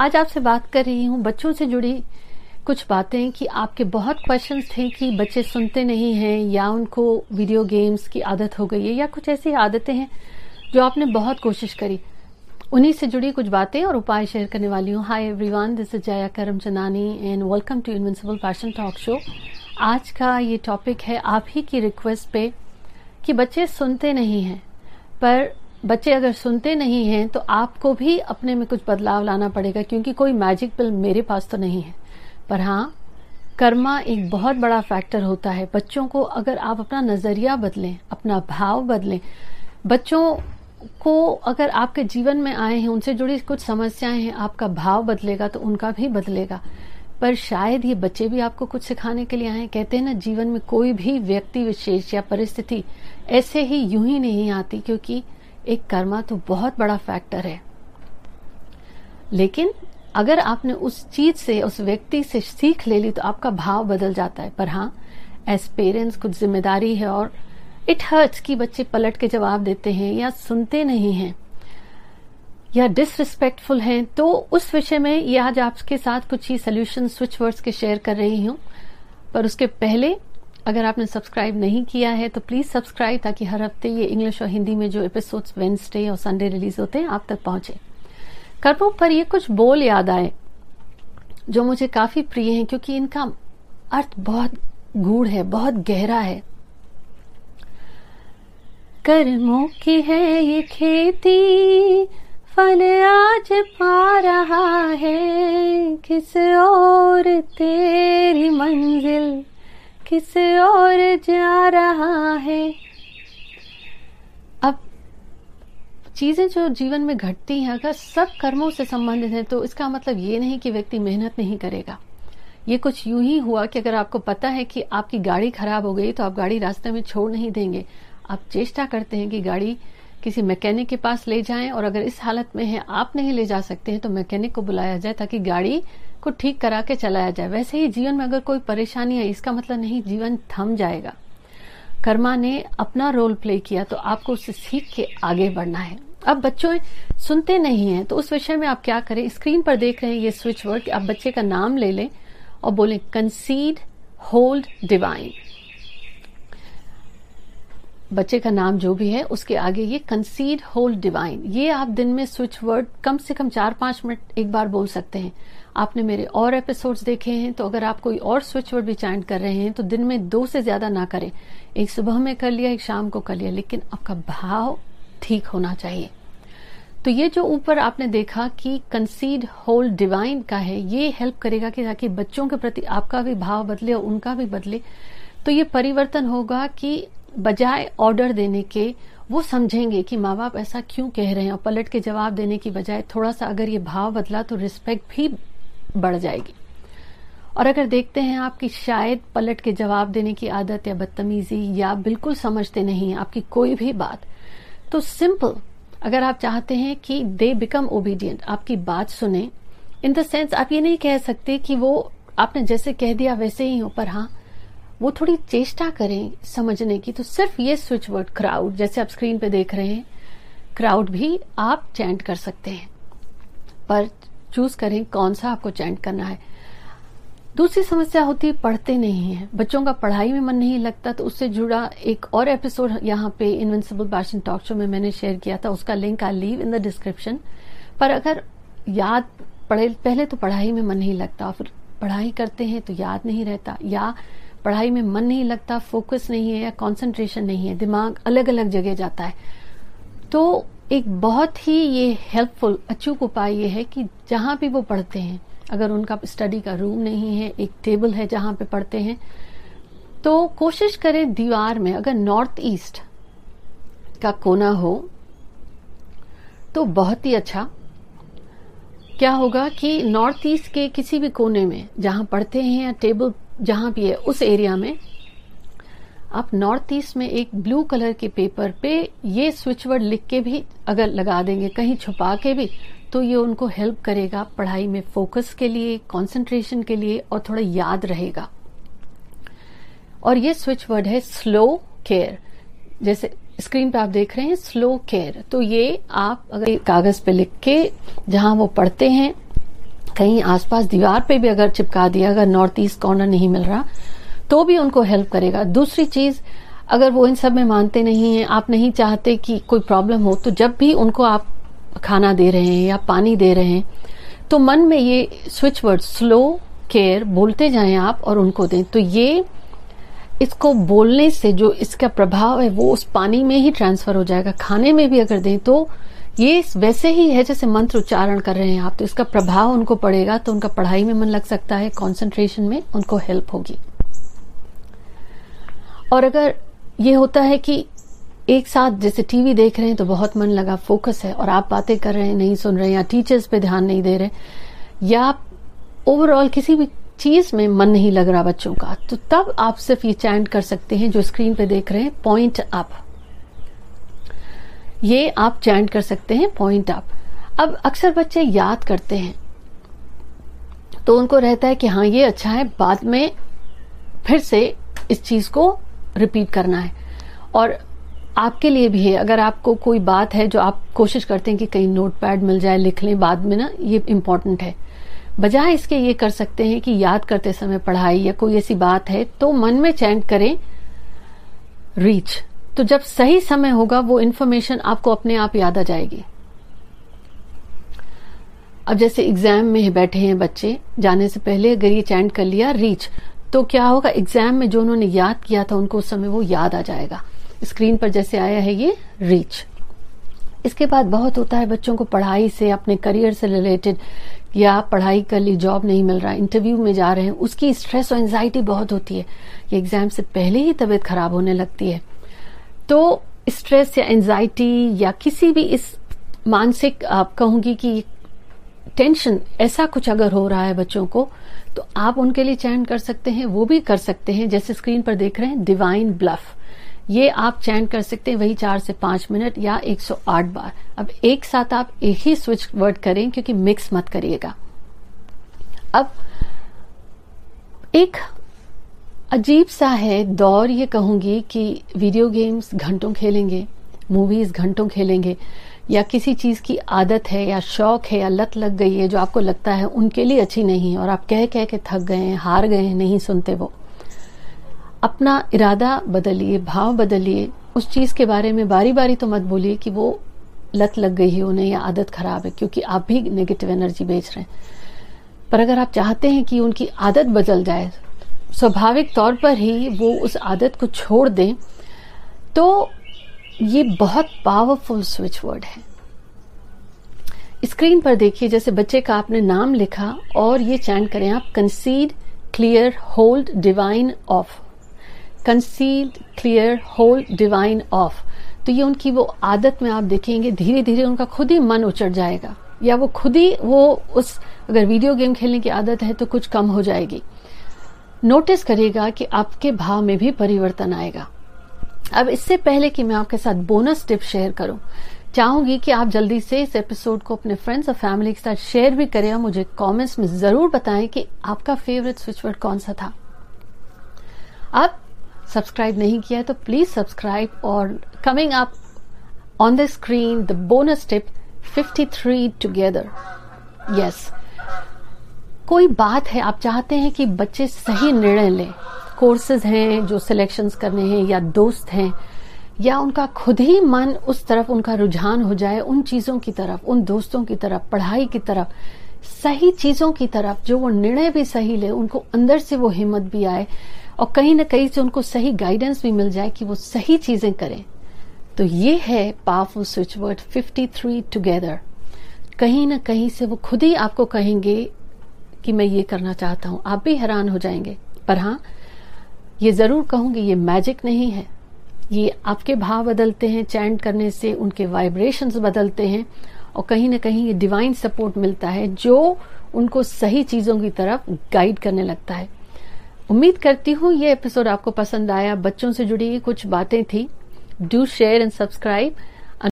आज आपसे बात कर रही हूँ, बच्चों से जुड़ी कुछ बातें कि आपके बहुत क्वेश्चंस थे कि बच्चे सुनते नहीं हैं या उनको वीडियो गेम्स की आदत हो गई है या कुछ ऐसी आदतें हैं जो आपने बहुत कोशिश करी। उन्हीं से जुड़ी कुछ बातें और उपाय शेयर करने वाली हूँ। Hi everyone this is Jaya Karam Chanani and welcome to invincible fashion talk show आज का ये टॉपिक है आप ही की रिक्वेस्ट पे कि बच्चे सुनते नहीं हैं, पर बच्चे अगर सुनते नहीं हैं तो आपको भी अपने में कुछ बदलाव लाना पड़ेगा, क्योंकि कोई मैजिक पिल मेरे पास तो नहीं है। पर हाँ कर्मा एक बहुत बड़ा फैक्टर होता है। बच्चों को अगर आप अपना नज़रिया बदलें, अपना भाव बदलें, बच्चों को अगर आपके जीवन में आए हैं, उनसे जुड़ी कुछ समस्याएँ हैं, आपका भाव बदलेगा तो उनका भी बदलेगा। पर शायद ये बच्चे भी आपको कुछ सिखाने के लिए आए कहते हैं ना, जीवन में कोई भी व्यक्ति, विशेष या परिस्थिति ऐसे ही यूँ ही नहीं आती, क्योंकि एक कर्मा तो बहुत बड़ा फैक्टर है। लेकिन अगर आपने उस चीज़ से, उस व्यक्ति से सीख ले ली तो आपका भाव बदल जाता है। पर हाँ एज पेरेंट्स कुछ ज़िम्मेदारी है और इट हर्ट्स कि बच्चे पलट के जवाब देते हैं या सुनते नहीं हैं या डिसरिस्पेक्टफुल हैं। तो उस विषय में ये आज आपके साथ कुछ ही सोल्यूशन स्विच वर्ड्स के शेयर कर रही हूँ। पर उसके पहले अगर आपने सब्सक्राइब नहीं किया है तो प्लीज़ सब्सक्राइब ताकि हर हफ़्ते ये इंग्लिश और हिंदी में जो एपिसोड्स वेंसडे और संडे रिलीज़ होते हैं, आप तक पहुँचे। कर्मों पर ये कुछ बोल याद आए, जो मुझे काफ़ी प्रिय हैं, क्योंकि इनका अर्थ बहुत गूढ़ है, बहुत गहरा है। कर्मों की है ये खेती, फल आज पा रहा है, किस और तेरी मंजिल किस ओर जा रहा है? अब चीज़ें जो जीवन में घटती हैं, अगर सब कर्मों से संबंधित है तो इसका मतलब ये नहीं कि व्यक्ति मेहनत नहीं करेगा। ये कुछ यूँ ही हुआ कि अगर आपको पता है कि आपकी गाड़ी खराब हो गई तो आप गाड़ी रास्ते में छोड़ नहीं देंगे। आप चेष्टा करते हैं कि गाड़ी किसी मैकेनिक के पास ले जाएँ और अगर इस हालत में है, आप नहीं ले जा सकते हैं तो मैकेनिक को बुलाया जाए ताकि गाड़ी को ठीक करा के चलाया जाए। वैसे ही जीवन में अगर कोई परेशानी है इसका मतलब नहीं, जीवन थम जाएगा। कर्मा ने अपना रोल प्ले किया तो आपको उससे सीख के आगे बढ़ना है। अब बच्चों, सुनते नहीं हैं तो उस विषय में आप क्या करें? स्क्रीन पर देख रहे हैं ये स्विच वर्ड आप बच्चे का नाम ले लें और बोले कंसीड होल्ड डिवाइन बच्चे का नाम जो भी है, उसके आगे ये कंसीड होल डिवाइन ये आप दिन में स्विच वर्ड कम से कम चार पाँच मिनट एक बार बोल सकते हैं। आपने मेरे और एपिसोड्स देखे हैं तो अगर आप कोई और स्विच वर्ड भी चैंट कर रहे हैं तो दिन में दो से ज़्यादा ना करें। एक सुबह में कर लिया, एक शाम को कर लिया, लेकिन आपका भाव ठीक होना चाहिए। तो ये जो ऊपर आपने देखा कि कंसीड होल डिवाइन का है, ये हेल्प करेगा कि ताकि बच्चों के प्रति आपका भी भाव बदले और उनका भी बदले। तो ये परिवर्तन होगा कि बजाय ऑर्डर देने के, वो समझेंगे कि माँ बाप ऐसा क्यों कह रहे हैं और पलट के जवाब देने की बजाय थोड़ा सा अगर ये भाव बदला तो रिस्पेक्ट भी बढ़ जाएगी। और अगर देखते हैं आपकी शायद पलट के जवाब देने की आदत या बदतमीजी या बिल्कुल समझते नहीं आपकी कोई भी बात तो सिंपल अगर आप चाहते हैं कि दे बिकम ओबीडियंट आपकी बात सुने इन द सेंस आप ये नहीं कह सकते कि वो आपने जैसे कह दिया वैसे ही हो, पर हाँ वो थोड़ी चेष्टा करें समझने की। तो सिर्फ़ ये स्विच वर्ड क्राउड जैसे आप स्क्रीन पे देख रहे हैं क्राउड भी आप चैंट कर सकते हैं। पर चूज़ करें कौन सा आपको चैंट करना है। दूसरी समस्या होती है, पढ़ते नहीं है। बच्चों का पढ़ाई में मन नहीं लगता तो उससे जुड़ा एक और एपिसोड यहाँ पे इनविंसिबल पैशन टॉक शो में मैंने शेयर किया था, उसका link I leave in the description पर अगर याद, पढ़े, पहले तो पढ़ाई में मन नहीं लगता, फिर पढ़ाई करते हैं तो याद नहीं रहता, या पढ़ाई में मन नहीं लगता फोकस नहीं है या कंसंट्रेशन नहीं है, दिमाग अलग अलग जगह जाता है। तो एक बहुत ही ये हेल्पफुल अचूक उपाय ये है कि जहाँ भी वो पढ़ते हैं, अगर उनका स्टडी का रूम नहीं है, एक टेबल है जहाँ पे पढ़ते हैं तो कोशिश करें दीवार में, अगर नॉर्थ ईस्ट का कोना हो तो बहुत ही अच्छा। क्या होगा कि नॉर्थ ईस्ट के किसी भी कोने में, जहाँ पढ़ते हैं या टेबल जहाँ भी है, उस एरिया में, आप नॉर्थ ईस्ट में एक ब्लू कलर के पेपर पे ये स्विच वर्ड लिख के भी अगर लगा देंगे, कहीं छुपा के भी तो ये उनको हेल्प करेगा पढ़ाई में फोकस के लिए कंसंट्रेशन के लिए और थोड़ा याद रहेगा। और ये स्विच वर्ड है स्लो केयर जैसे स्क्रीन पे आप देख रहे हैं स्लो केयर तो ये आप अगर कागज़ पे लिख के जहाँ वो पढ़ते हैं कहीं आसपास दीवार पे भी अगर चिपका दिया, अगर नॉर्थ ईस्ट कॉर्नर नहीं मिल रहा तो भी उनको हेल्प करेगा। दूसरी चीज़, अगर वो इन सब में मानते नहीं है, आप नहीं चाहते कि कोई प्रॉब्लम हो तो जब भी उनको आप खाना दे रहे हैं या पानी दे रहे हैं तो मन में ये स्विच वर्ड स्लो केयर बोलते जाएँ आप और उनको दें। तो ये इसको बोलने से जो इसका प्रभाव है, वो उस पानी में ही ट्रांसफ़र हो जाएगा। खाने में भी अगर दें तो ये वैसे ही है जैसे मंत्र उच्चारण कर रहे हैं आप तो इसका प्रभाव उनको पड़ेगा तो उनका पढ़ाई में मन लग सकता है कंसंट्रेशन में उनको हेल्प होगी। और अगर ये होता है कि एक साथ जैसे टीवी देख रहे हैं तो बहुत मन लगा फोकस है, और आप बातें कर रहे हैं, नहीं सुन रहे हैं, या टीचर्स पे ध्यान नहीं दे रहे, या ओवरऑल किसी भी चीज़ में मन नहीं लग रहा बच्चों का तो तब आप सिर्फ़ ये चैंट कर सकते हैं, जो स्क्रीन पे देख रहे हैं पॉइंट अप ये आप चैंट कर सकते हैं पॉइंट अप अब अक्सर बच्चे याद करते हैं। तो उनको रहता है कि हाँ ये अच्छा है, बाद में फिर से इस चीज़ को रिपीट करना है। और आपके लिए भी है, अगर आपको कोई बात है जो आप कोशिश करते हैं कि कहीं नोट पैड मिल जाए, लिख लें बाद में ना, ये इम्पोर्टेंट है। बजाय इसके ये कर सकते हैं कि याद करते समय पढ़ाई या कोई ऐसी बात है तो मन में चैंट करें रीच तो जब सही समय होगा, वो इन्फॉर्मेशन आपको अपने आप याद आ जाएगी। अब जैसे एग्ज़ाम में बैठे हैं बच्चे, जाने से पहले अगर ये चैंट कर लिया रीच तो क्या होगा? एग्ज़ाम में जो उन्होंने याद किया था, उनको उस समय वो याद आ जाएगा। स्क्रीन पर जैसे आया है ये रीच इसके बाद बहुत होता है बच्चों को पढ़ाई से, अपने करियर से रिलेटेड या पढ़ाई कर ली जॉब नहीं मिल रहा इंटरव्यू में जा रहे हैं, उसकी स्ट्रेस और एंजाइटी बहुत होती है। ये एग्ज़ाम से पहले ही तबीयत खराब होने लगती है। तो स्ट्रेस या एंजाइटी या किसी भी इस मानसिक, आप कहूँगी कि टेंशन ऐसा कुछ अगर हो रहा है बच्चों को तो आप उनके लिए चयन कर सकते हैं, वो भी कर सकते हैं। जैसे स्क्रीन पर देख रहे हैं डिवाइन ब्लफ ये आप चयन कर सकते हैं वही चार से पाँच मिनट या 108 बार। अब एक साथ आप एक ही स्विच वर्ड करें क्योंकि मिक्स मत करिएगा। अब एक अजीब सा है, दौर ये कहूँगी कि वीडियो गेम्स घंटों खेलेंगे मूवीज़ घंटों खेलेंगे, या किसी चीज़ की आदत है, या शौक है, या लत लग गई है जो आपको लगता है उनके लिए अच्छी नहीं है, और आप कह कह के थक गए हैं, हार गए हैं, नहीं सुनते वो। अपना इरादा बदलिए, भाव बदलिए, उस चीज़ के बारे में बारी बारी तो मत बोलिए कि वो लत लग गई है उन्हें, या आदत खराब है, क्योंकि आप भी नेगेटिव एनर्जी बेच रहे हैं। पर अगर आप चाहते हैं कि उनकी आदत बदल जाए स्वाभाविक तौर पर ही वो उस आदत को छोड़ दें तो ये बहुत पावरफुल स्विच वर्ड है। स्क्रीन पर देखिए, जैसे बच्चे का आपने नाम लिखा और ये चैंट करें आप concede clear hold divine off concede clear hold divine off तो ये उनकी वो आदत में आप देखेंगे धीरे धीरे उनका खुद ही मन उचट जाएगा। या वो खुद ही वो उस, अगर वीडियो गेम खेलने की आदत है तो कुछ कम हो जाएगी। नोटिस करिएगा कि आपके भाव में भी परिवर्तन आएगा। अब इससे पहले कि मैं आपके साथ बोनस टिप शेयर करूँ, चाहूँगी कि आप जल्दी से इस एपिसोड को अपने फ्रेंड्स और फैमिली के साथ शेयर भी करें और मुझे कमेंट्स में ज़रूर बताएँ कि आपका फेवरेट स्विचवर्ड कौन सा था। अब सब्सक्राइब नहीं किया तो प्लीज़ सब्सक्राइब और coming up on the screen the bonus tip 53 together yes कोई बात है, आप चाहते हैं कि बच्चे सही निर्णय लें कोर्सेज हैं जो सिलेक्शंस करने हैं या दोस्त हैं, या उनका खुद ही मन उस तरफ़, उनका रुझान हो जाए, उन चीज़ों की तरफ़, उन दोस्तों की तरफ़, पढ़ाई की तरफ़, सही चीज़ों की तरफ़, जो वो निर्णय भी सही ले, उनको अंदर से वो हिम्मत भी आए, और कहीं ना कहीं से उनको सही गाइडेंस भी मिल जाए कि वो सही चीज़ें करें। तो ये है पावरफुल स्विच वर्ड 53 टुगेदर कहीं ना कहीं से वो खुद ही आपको कहेंगे कि मैं ये करना चाहता हूँ। आप भी हैरान हो जाएँगे। पर हाँ ये ज़रूर कहूँगी, ये मैजिक नहीं है। ये आपके भाव बदलते हैं चैंट करने से उनके वाइब्रेशंस बदलते हैं और कहीं ना कहीं ये डिवाइन सपोर्ट मिलता है जो उनको सही चीज़ों की तरफ़ गाइड करने लगता है। उम्मीद करती हूँ ये एपिसोड आपको पसंद आया। बच्चों से जुड़ी कुछ बातें थी। Do share and subscribe